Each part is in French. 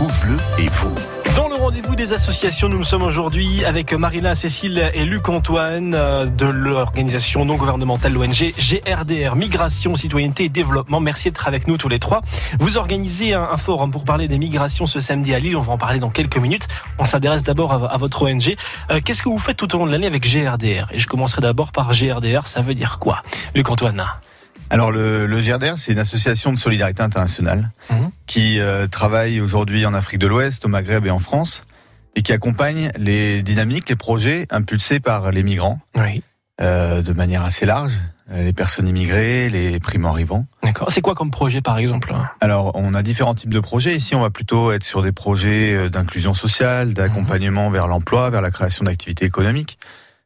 Bleu et vous. Dans le rendez-vous des associations, nous sommes aujourd'hui avec Marina, Cécile et Luc Antoine euh, de l'organisation non gouvernementale l'ONG GRDR, Migration, Citoyenneté et Développement. Merci d'être avec nous tous les trois. Vous organisez un, forum pour parler des migrations ce samedi à Lille. On va en parler dans quelques minutes. On s'adresse d'abord à, votre ONG. Euh, qu'est-ce que vous faites tout au long de l'année avec GRDR Et je commencerai d'abord par GRDR. Ça veut dire quoi? Luc Antoine alors le, le GRDR, c'est une association de solidarité internationale mhm. qui euh, travaille aujourd'hui en Afrique de l'Ouest, au Maghreb et en France, et qui accompagne les dynamiques, les projets impulsés par les migrants, oui. euh, de manière assez large, euh, les personnes immigrées, les primo-arrivants. D'accord. C'est quoi comme projet par exemple? Alors on a différents types de projets. Ici, on va plutôt être sur des projets d'inclusion sociale, d'accompagnement mhm. vers l'emploi, vers la création d'activités économiques,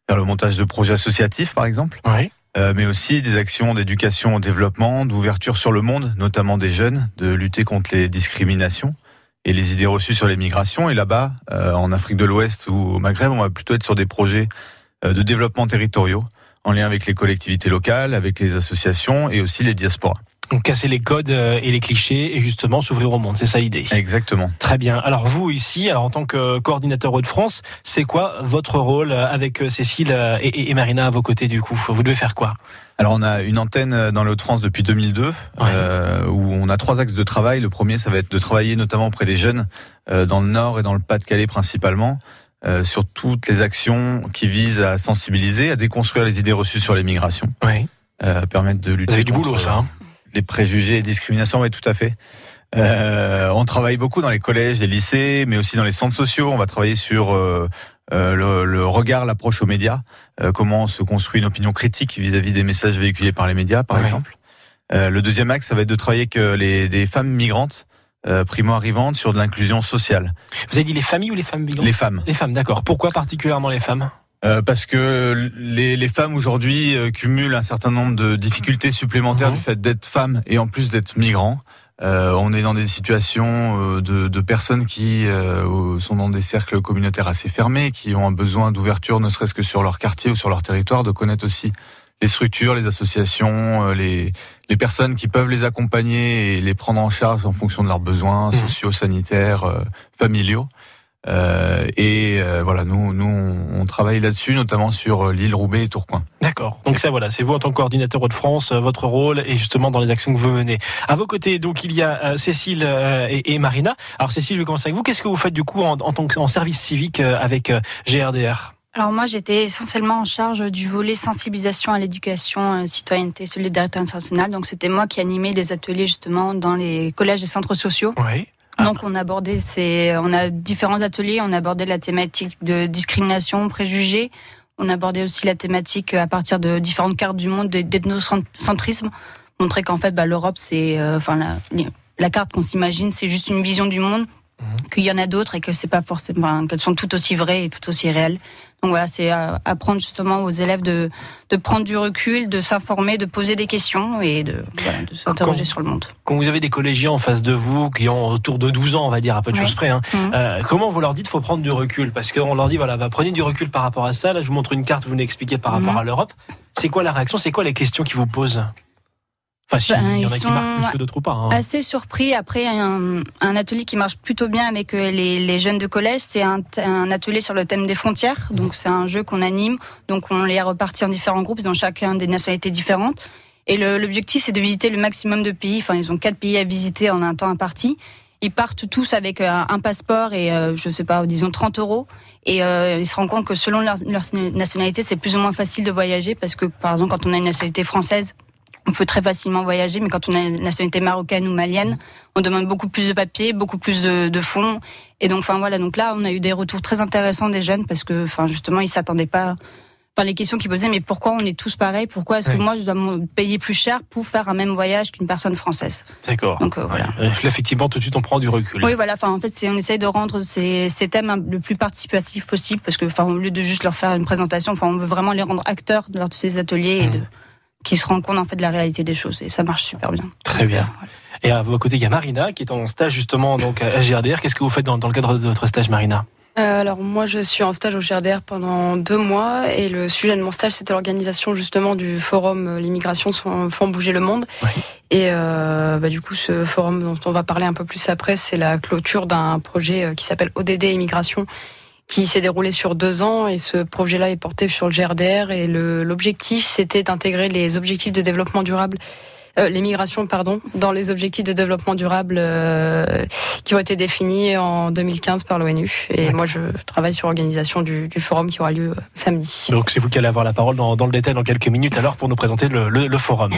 vers le montage de projets associatifs par exemple. Oui. Euh, mais aussi des actions d'éducation au développement, d'ouverture sur le monde, notamment des jeunes, de lutter contre les discriminations et les idées reçues sur les migrations. Et là-bas, euh, en Afrique de l'Ouest ou au Maghreb, on va plutôt être sur des projets euh, de développement territoriaux, en lien avec les collectivités locales, avec les associations et aussi les diasporas. Donc casser les codes euh, et les clichés et justement s'ouvrir au monde, c'est ça l'idée. Exactement. Très bien. Alors vous ici, alors en tant que coordinateur Hauts-de-France, c'est quoi votre rôle euh, avec euh, Cécile et, Marina à vos côtés du coup? Vous devez faire quoi? Alors on a une antenne dans les Hauts-de-France depuis 2002 où on a trois axes de travail. Le premier, ça va être de travailler notamment auprès des jeunes dans le Nord et dans le Pas-de-Calais principalement. sur toutes les actions qui visent à sensibiliser, à déconstruire les idées reçues sur les migrations, oui. permettre de lutter. Vous avez du boulot, ça. Hein? Les préjugés et discriminations, oui, tout à fait. Euh, on travaille beaucoup dans les collèges, les lycées, mais aussi dans les centres sociaux. On va travailler sur euh, euh le, le, regard, l'approche aux médias, comment se construit une opinion critique vis-à-vis des messages véhiculés par les médias, par exemple. Le deuxième axe, ça va être de travailler avec les des femmes migrantes. primo-arrivantes sur de l'inclusion sociale. Vous avez dit les familles ou les femmes migrantes? Les femmes. Les femmes, d'accord. Pourquoi particulièrement les femmes? Euh, parce que les, les femmes aujourd'hui euh, cumulent un certain nombre de difficultés supplémentaires mhm. du fait d'être femmes et en plus d'être migrants. Euh, on est dans des situations euh, de, de personnes qui sont dans des cercles communautaires assez fermés, qui ont un besoin d'ouverture, ne serait-ce que sur leur quartier ou sur leur territoire, de connaître aussi les structures, les associations, les, les personnes qui peuvent les accompagner et les prendre en charge en fonction de leurs besoins mhm. sociaux, sanitaires, familiaux. Euh, et euh, voilà, nous, nous, on, travaille là-dessus, notamment sur euh, l'île Roubaix et Tourcoing. D'accord. Donc ça, voilà, c'est vous en tant que coordinateur de France, votre rôle et justement dans les actions que vous menez. À vos côtés, donc il y a Cécile et, Marina. Alors Cécile, je vais commencer avec vous. Qu'est-ce que vous faites du coup en, en tant que en service civique avec GRDR alors moi, j'étais essentiellement en charge du volet sensibilisation à l'éducation, citoyenneté, solidarité internationale. Donc c'était moi qui animais des ateliers justement dans les collèges et centres sociaux. Oui. Ah. Donc on a abordé ces, on a différents ateliers, on a abordé la thématique de discrimination, préjugés, on a abordé aussi la thématique à partir de différentes cartes du monde d'ethnocentrisme, montrer qu'en fait bah, l'Europe c'est, euh, enfin la, la carte qu'on s'imagine c'est juste une vision du monde, mhm. qu'il y en a d'autres et que c'est pas forcément, qu'elles sont tout aussi vraies et tout aussi réelles. Donc voilà, c'est euh, apprendre justement aux élèves de, de prendre du recul, de s'informer, de poser des questions et de, voilà, de s'interroger sur le monde. Quand vous avez des collégiens en face de vous qui ont autour de 12 ans, on va dire, à peu de choses près, hein, mhm. euh, comment vous leur dites faut prendre du recul? Parce qu'on leur dit, voilà, bah, prenez du recul par rapport à ça. Là, je vous montre une carte, vous m'expliquez par rapport mhm. à l'Europe. C'est quoi la réaction? C'est quoi les questions qu'ils vous posent? Enfin, ben, il y en a qui marquent plus que d'autres pas. Hein. Assez surpris. Après, un, un, atelier qui marche plutôt bien avec euh, les, les jeunes de collège, c'est un, un, atelier sur le thème des frontières. Donc, mmh. c'est un jeu qu'on anime. Donc, on les a repartis en différents groupes. Ils ont chacun des nationalités différentes. Et l'objectif, c'est de visiter le maximum de pays. Enfin, ils ont quatre pays à visiter en un temps imparti. Ils partent tous avec euh, un passeport et, euh, je sais pas, disons 30 euros. Et euh, ils se rendent compte que selon leur, leur nationalité, c'est plus ou moins facile de voyager parce que, par exemple, quand on a une nationalité française, on peut très facilement voyager, mais quand on a une nationalité marocaine ou malienne, on demande beaucoup plus de papiers, beaucoup plus de, fonds. Et donc, enfin voilà, donc là, on a eu des retours très intéressants des jeunes parce que, enfin justement, ils s'attendaient pas. Enfin, les questions qu'ils posaient, mais pourquoi on est tous pareils? Pourquoi est-ce que moi, je dois payer plus cher pour faire un même voyage qu'une personne française? D'accord. Donc euh, voilà. Effectivement, tout de suite, on prend du recul. Oui, voilà. Enfin, en fait, c'est on essaye de rendre ces, ces thèmes le plus participatif possible parce que, enfin, au lieu de juste leur faire une présentation, enfin, on veut vraiment les rendre acteurs lors de ces ateliers et mmh. de qui se rend compte en fait de la réalité des choses et ça marche super bien. Très bien. Et à vos côtés, il y a Marina qui est en stage justement donc à GRDR. Qu'est-ce que vous faites dans, le cadre de votre stage, Marina? Alors moi je suis en stage au GRDR pendant deux mois et le sujet de mon stage c'était l'organisation justement du forum L'immigration font bouger le monde. Et euh, bah, du coup ce forum dont on va parler un peu plus après c'est la clôture d'un projet qui s'appelle ODD Immigration qui s'est déroulé sur deux ans et ce projet-là est porté sur le GRDR et l'objectif c'était d'intégrer les objectifs de développement durable euh, les migrations pardon dans les objectifs de développement durable euh, qui ont été définis en 2015 par l'ONU et moi je travaille sur l'organisation du, du, forum qui aura lieu euh, samedi. Donc c'est vous qui allez avoir la parole dans, dans, le détail dans quelques minutes alors pour nous présenter le, le, le forum.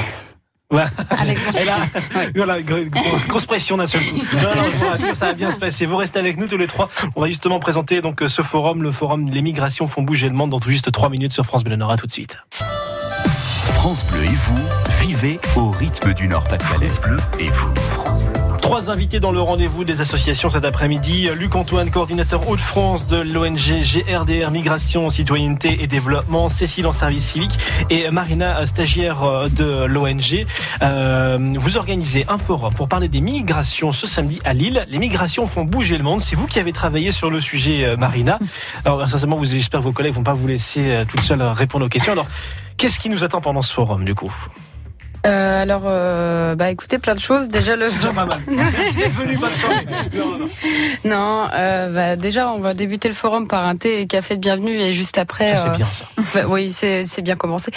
Avec voilà, grosse pression d'un seul coup. ça va bien se passer. Vous restez avec nous tous les trois. On va justement présenter donc ce forum, le forum Les migrations font bouger le monde dans tout juste trois minutes sur France Bleu Nord. tout de suite. France Bleu et vous, vivez au rythme du Nord-Pas-de-Calais. Bleu et vous, France Bleu. Trois invités dans le rendez-vous des associations cet après-midi. Luc Antoine, coordinateur Hauts-de-France de l'ONG GRDR Migration, Citoyenneté et Développement. Cécile en service civique et Marina, stagiaire de l'ONG. Euh, vous organisez un forum pour parler des migrations ce samedi à Lille. Les migrations font bouger le monde. C'est vous qui avez travaillé sur le sujet, euh, Marina. Alors, sincèrement, j'espère que vos collègues vont pas vous laisser euh, toute seule répondre aux questions. Alors, qu'est-ce qui nous attend pendant ce forum, du coup? Euh, alors, euh, bah écoutez, plein de choses. Déjà le. C'est pas mal. Merci d'être venu, Non, non. non euh, bah, déjà, on va débuter le forum par un thé et café de bienvenue et juste après. Ça, c'est bien ça. Bah, oui, c'est bien commencé.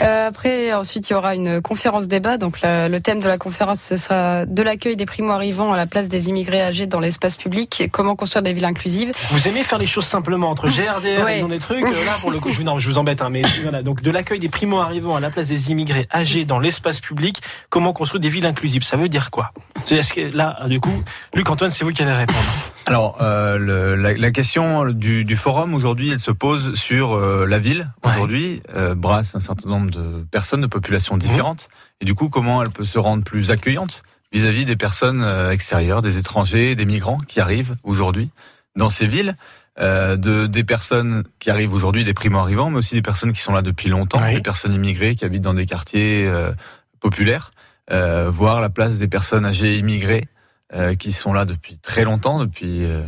après, ensuite, il y aura une conférence débat. Donc, le thème de la conférence ce sera de l'accueil des primo arrivants à la place des immigrés âgés dans l'espace public. Comment construire des villes inclusives. Vous aimez faire les choses simplement entre GRDR et dans des trucs. Là, pour le coup, je, non, je vous embête, hein, mais voilà. Donc, de l'accueil des primo arrivants à la place des immigrés âgés dans l'espace public, comment construire des villes inclusives. Ça veut dire quoi? Est-ce que là, du coup, Luc Antoine, c'est vous qui allez répondre. Alors, euh, la, question du, forum aujourd'hui, elle se pose sur euh, la ville. Aujourd'hui, euh, brasse un certain nombre de personnes, de populations mhm. différentes. Et du coup, comment elle peut se rendre plus accueillante vis-à-vis des personnes extérieures, des étrangers, des migrants qui arrivent aujourd'hui dans ces villes euh, de des personnes qui arrivent aujourd'hui, des primo-arrivants, mais aussi des personnes qui sont là depuis longtemps, des personnes immigrées qui habitent dans des quartiers euh, populaires, euh, voir la place des personnes âgées immigrées euh, qui sont là depuis très longtemps, depuis euh,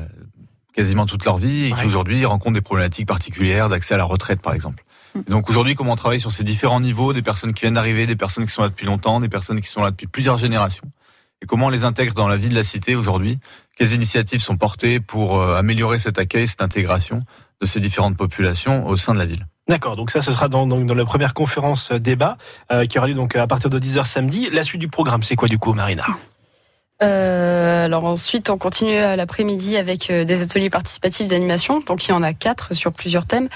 quasiment toute leur vie, et qui aujourd'hui rencontrent des problématiques particulières d'accès à la retraite, par exemple. Mm. Donc aujourd'hui, comment on travaille sur ces différents niveaux, des personnes qui viennent d'arriver, des personnes qui sont là depuis longtemps, des personnes qui sont là depuis plusieurs générations, et comment on les intègre dans la vie de la cité aujourd'hui? Quelles initiatives sont portées pour améliorer cet accueil, cette intégration de ces différentes populations au sein de la ville? D'accord, donc ça ce sera dans, dans, la première conférence euh, débat euh, qui aura lieu donc à partir de 10h samedi. La suite du programme, c'est quoi du coup Marina? Euh, alors ensuite, on continue à l'après-midi avec des ateliers participatifs d'animation. Donc il y en a quatre sur plusieurs thèmes.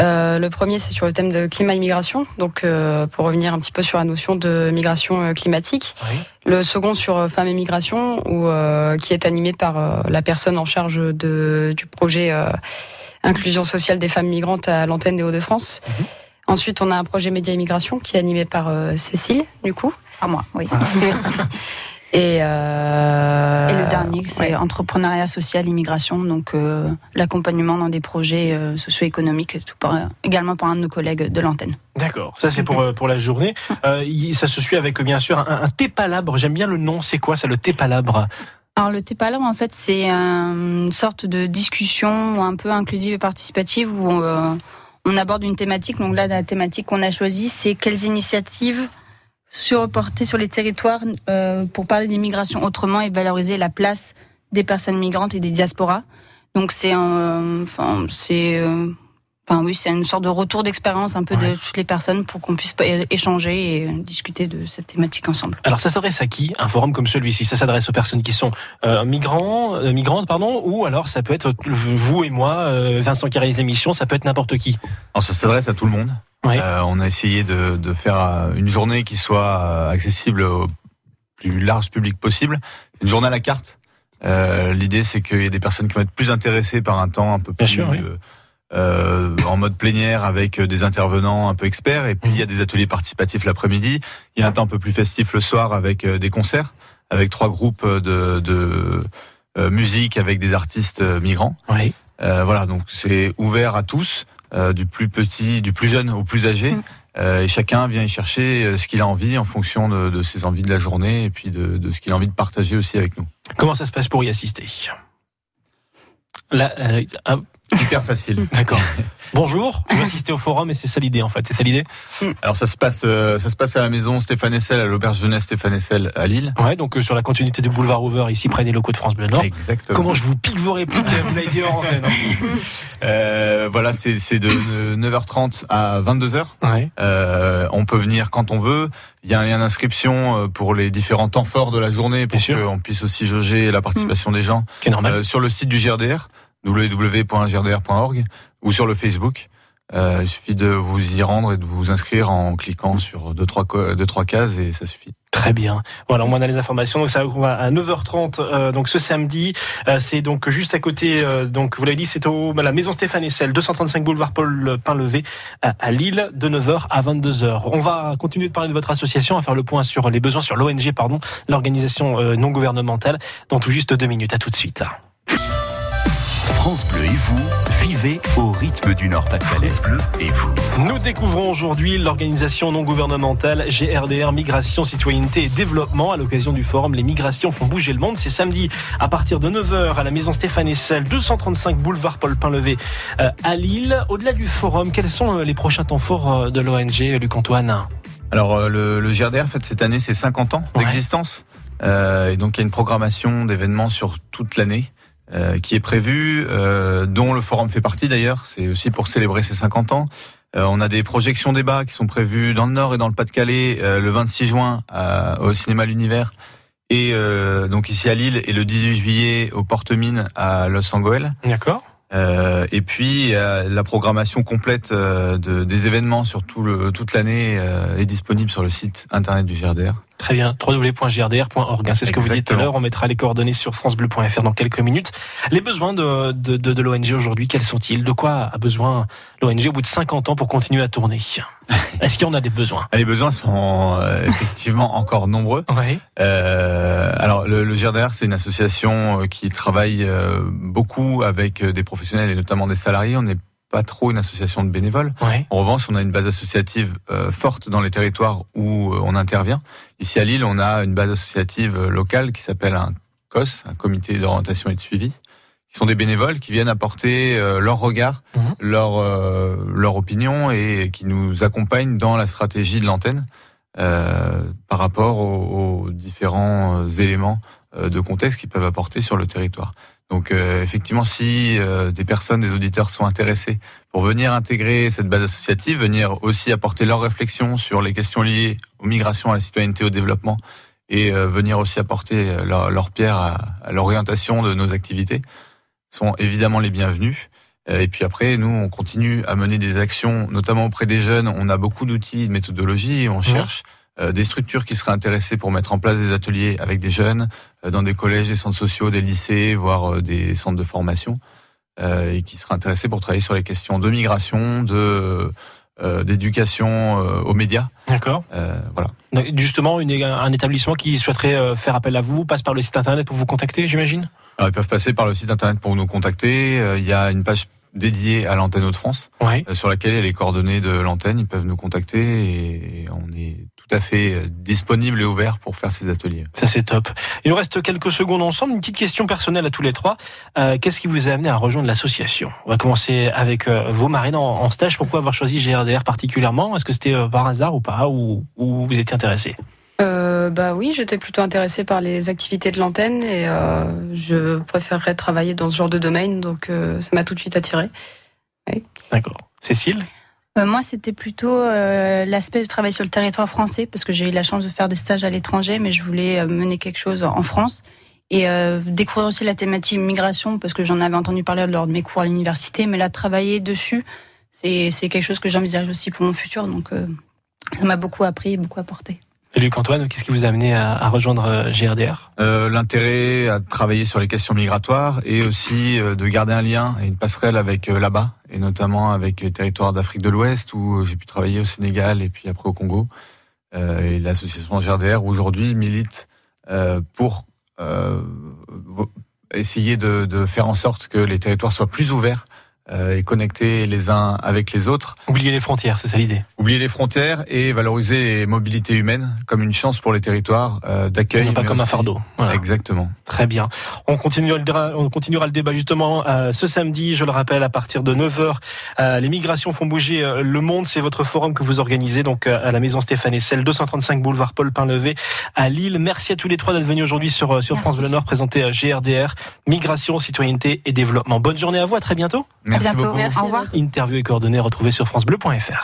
Euh, le premier, c'est sur le thème de climat-immigration, donc euh, pour revenir un petit peu sur la notion de migration climatique. Le second sur femmes et migration, où, qui est animé par la personne en charge de, du projet inclusion sociale des femmes migrantes à l'antenne des Hauts-de-France. Mhm. Ensuite, on a un projet média immigration qui est animé par Cécile, du coup. Par moi, oui. Et, euh... et, le dernier, c'est entrepreneuriat social, immigration, donc euh, l'accompagnement dans des projets euh, socio-économiques, également par un de nos collègues de l'antenne. D'accord, ça c'est pour euh, pour la journée. Euh, ça se suit avec bien sûr un, un thé palabre. J'aime bien le nom. C'est quoi ça, le thé palabre alors le thé en fait, c'est une sorte de discussion un peu inclusive et participative où on aborde une thématique. Donc là, la thématique qu'on a choisie, c'est quelles initiatives sur porter sur les territoires euh, pour parler d'immigration autrement et valoriser la place des personnes migrantes et des diasporas. Donc c'est enfin c'est euh, Enfin oui, c'est une sorte de retour d'expérience un peu de toutes les personnes pour qu'on puisse échanger et discuter de cette thématique ensemble. Alors ça s'adresse à qui un forum comme celui-ci? Ça s'adresse aux personnes qui sont euh, migrants, euh, migrantes pardon, ou alors ça peut être vous et moi, euh, Vincent qui réalise l'émission, ça peut être n'importe qui? Alors ça s'adresse à tout le monde. Euh, on a essayé de, de, faire euh, une journée qui soit accessible au plus large public possible. Une journée à la carte. L'idée c'est qu'il y ait des personnes qui vont être plus intéressées par un temps un peu plus Bien sûr, euh, en mode plénière avec des intervenants un peu experts. Et puis il y a des ateliers participatifs l'après-midi. Il y a un temps un peu plus festif le soir avec euh, des concerts, avec trois groupes de, de euh, musique avec des artistes euh, migrants. Oui. voilà, donc c'est ouvert à tous, du plus petit, du plus jeune au plus âgé. Mm. et chacun vient y chercher ce qu'il a envie en fonction de, de, ses envies de la journée et puis de, de ce qu'il a envie de partager aussi avec nous. Comment ça se passe pour y assister? Ah, Hyper facile. D'accord. Bonjour, vous assistez au forum et c'est ça l'idée en fait, c'est ça l'idée Alors ça se passe euh, ça se passe à la maison Stéphane Essel, à l'auberge jeunesse Stéphane Essel à Lille. Ouais, donc euh, sur la continuité du boulevard Hoover ici près des locaux de France Bleu Nord. Exactement. Comment je vous pique vos répliques, vous l'avez dit en euh, voilà, c'est c'est de 9h30 à 22h. Ouais. Euh, on peut venir quand on veut. Il y a un lien d'inscription euh, pour les différents temps forts de la journée pour qu'on puisse aussi jauger la participation des gens. C'est normal. Euh, sur le site du GRDR www.grdr.org ou sur le Facebook. Euh, il suffit de vous y rendre et de vous inscrire en cliquant sur deux trois, deux, trois cases et ça suffit. Très bien. Voilà, on a les informations. Donc ça va à 9h30 euh, donc ce samedi. Euh, c'est donc juste à côté. Euh, donc vous l'avez dit, c'est au la maison Stéphane Essel, 235 boulevard Paul Painlevé à, à Lille, de 9h à 22h. On va continuer de parler de votre association, à faire le point sur les besoins sur l'ONG, pardon, l'organisation non gouvernementale, dans tout juste deux minutes. À tout de suite. France Bleu et vous, vivez au rythme du Nord-Pas-de-Calais. Bleu et vous. Nous découvrons aujourd'hui l'organisation non gouvernementale GRDR Migration, Citoyenneté et Développement à l'occasion du forum Les migrations font bouger le monde. C'est samedi à partir de 9h à la maison Stéphane Essel, 235 boulevard Paul Pinlevé euh, à Lille. Au-delà du forum, quels sont euh, les prochains temps forts euh, de l'ONG, Luc Antoine? Alors le, le, GRDR fête cette année ses 50 ans d'existence. et donc il y a une programmation d'événements sur toute l'année. Euh, qui est prévu, euh, dont le forum fait partie d'ailleurs. C'est aussi pour célébrer ses 50 ans. Euh, on a des projections débats qui sont prévues dans le Nord et dans le Pas-de-Calais le 26 juin au cinéma L'Univers et donc ici à Lille et le 18 juillet au Porte-Mine à Los Angeles. D'accord. Euh, et puis la programmation complète de, des événements sur tout le, toute l'année est disponible sur le site internet du GRDR. Très bien, www.grdr.org, hein, c'est ce que vous dites tout à l'heure. On mettra les coordonnées sur francebleu.fr dans quelques minutes. Les besoins de, de, de, de l'ONG aujourd'hui, quels sont-ils? De quoi a besoin l'ONG au bout de 50 ans pour continuer à tourner? Est-ce qu'il y en a des besoins? Les besoins sont euh, effectivement encore nombreux. Oui. Euh, alors le, le GRDR, c'est une association euh, qui travaille euh, beaucoup avec des professionnels et notamment des salariés. On est pas trop une association de bénévoles. En revanche, on a une base associative euh, forte dans les territoires où euh, on intervient. Ici à Lille, on a une base associative euh, locale qui s'appelle un COS, un comité d'orientation et de suivi, qui sont des bénévoles qui viennent apporter leur regard, mhm. leur leur opinion et qui nous accompagnent dans la stratégie de l'antenne par rapport aux, aux différents éléments de contexte qu'ils peuvent apporter sur le territoire. Donc euh, effectivement, si euh, des personnes, des auditeurs sont intéressés pour venir intégrer cette base associative, venir aussi apporter leurs réflexions sur les questions liées aux migrations, à la citoyenneté, au développement, et euh, venir aussi apporter leur, pierre à, l'orientation de nos activités, sont évidemment les bienvenus. Et puis après, nous, on continue à mener des actions, notamment auprès des jeunes. On a beaucoup d'outils, de méthodologie, et on cherche des structures qui seraient intéressées pour mettre en place des ateliers avec des jeunes euh, dans des collèges, des centres sociaux, des lycées, voire euh, des centres de formation, et qui seraient intéressés pour travailler sur les questions de migration, de d'éducation aux médias. D'accord. voilà. Justement, une, un établissement qui souhaiterait faire appel à vous passe par le site internet pour vous contacter, j'imagine? Alors, ils peuvent passer par le site internet pour nous contacter. Il y a une page dédiée à l'antenne de France, sur laquelle il y a les coordonnées de l'antenne. Ils peuvent nous contacter et on est tout à fait euh, disponible et ouvert pour faire ces ateliers. Ça c'est top. Il nous reste quelques secondes ensemble. Une petite question personnelle à tous les trois. Euh, qu'est-ce qui vous a amené à rejoindre l'association? On va commencer avec euh, vos marines en, stage. Pourquoi avoir choisi GRDR particulièrement? Est-ce que c'était par hasard ou pas? Ou, vous étiez intéressé? Bah oui, j'étais plutôt intéressée par les activités de l'antenne et je préférerais travailler dans ce genre de domaine, donc ça m'a tout de suite attiré. D'accord. Cécile? Euh, moi, c'était plutôt euh, l'aspect de travailler sur le territoire français, parce que j'ai eu la chance de faire des stages à l'étranger, mais je voulais euh, mener quelque chose en France. Et découvrir aussi la thématique migration, parce que j'en avais entendu parler lors de mes cours à l'université, mais là, travailler dessus, c'est quelque chose que j'envisage aussi pour mon futur. Donc, ça m'a beaucoup appris et beaucoup apporté. Luc Antoine, qu'est-ce qui vous a amené à, rejoindre euh, GRDR euh, L'intérêt à travailler sur les questions migratoires et aussi euh, de garder un lien et une passerelle avec là-bas, et notamment avec les territoires d'Afrique de l'Ouest où j'ai pu travailler au Sénégal et puis après au Congo. et l'association GRDR aujourd'hui milite pour essayer de, de, faire en sorte que les territoires soient plus ouverts euh, et connectés les uns avec les autres. Oublier les frontières, c'est ça l'idée. Oublier les frontières et valoriser les mobilités humaines comme une chance pour les territoires euh, d'accueil. Non pas comme un fardeau. Exactement. Très bien. On continuera le, on continuera le débat justement euh, ce samedi, je le rappelle, à partir de 9h. Euh, les migrations font bouger le monde. C'est votre forum que vous organisez donc à la maison Stéphane Essel, 235 boulevard Paul Pinlevé à Lille. Merci à tous les trois d'être venus aujourd'hui sur, sur France Bleu Nord présenter GRDR, migration, citoyenneté et développement. Bonne journée à vous, à très bientôt. Merci beaucoup. Au revoir. Interview et coordonnées retrouvées sur francebleu.fr.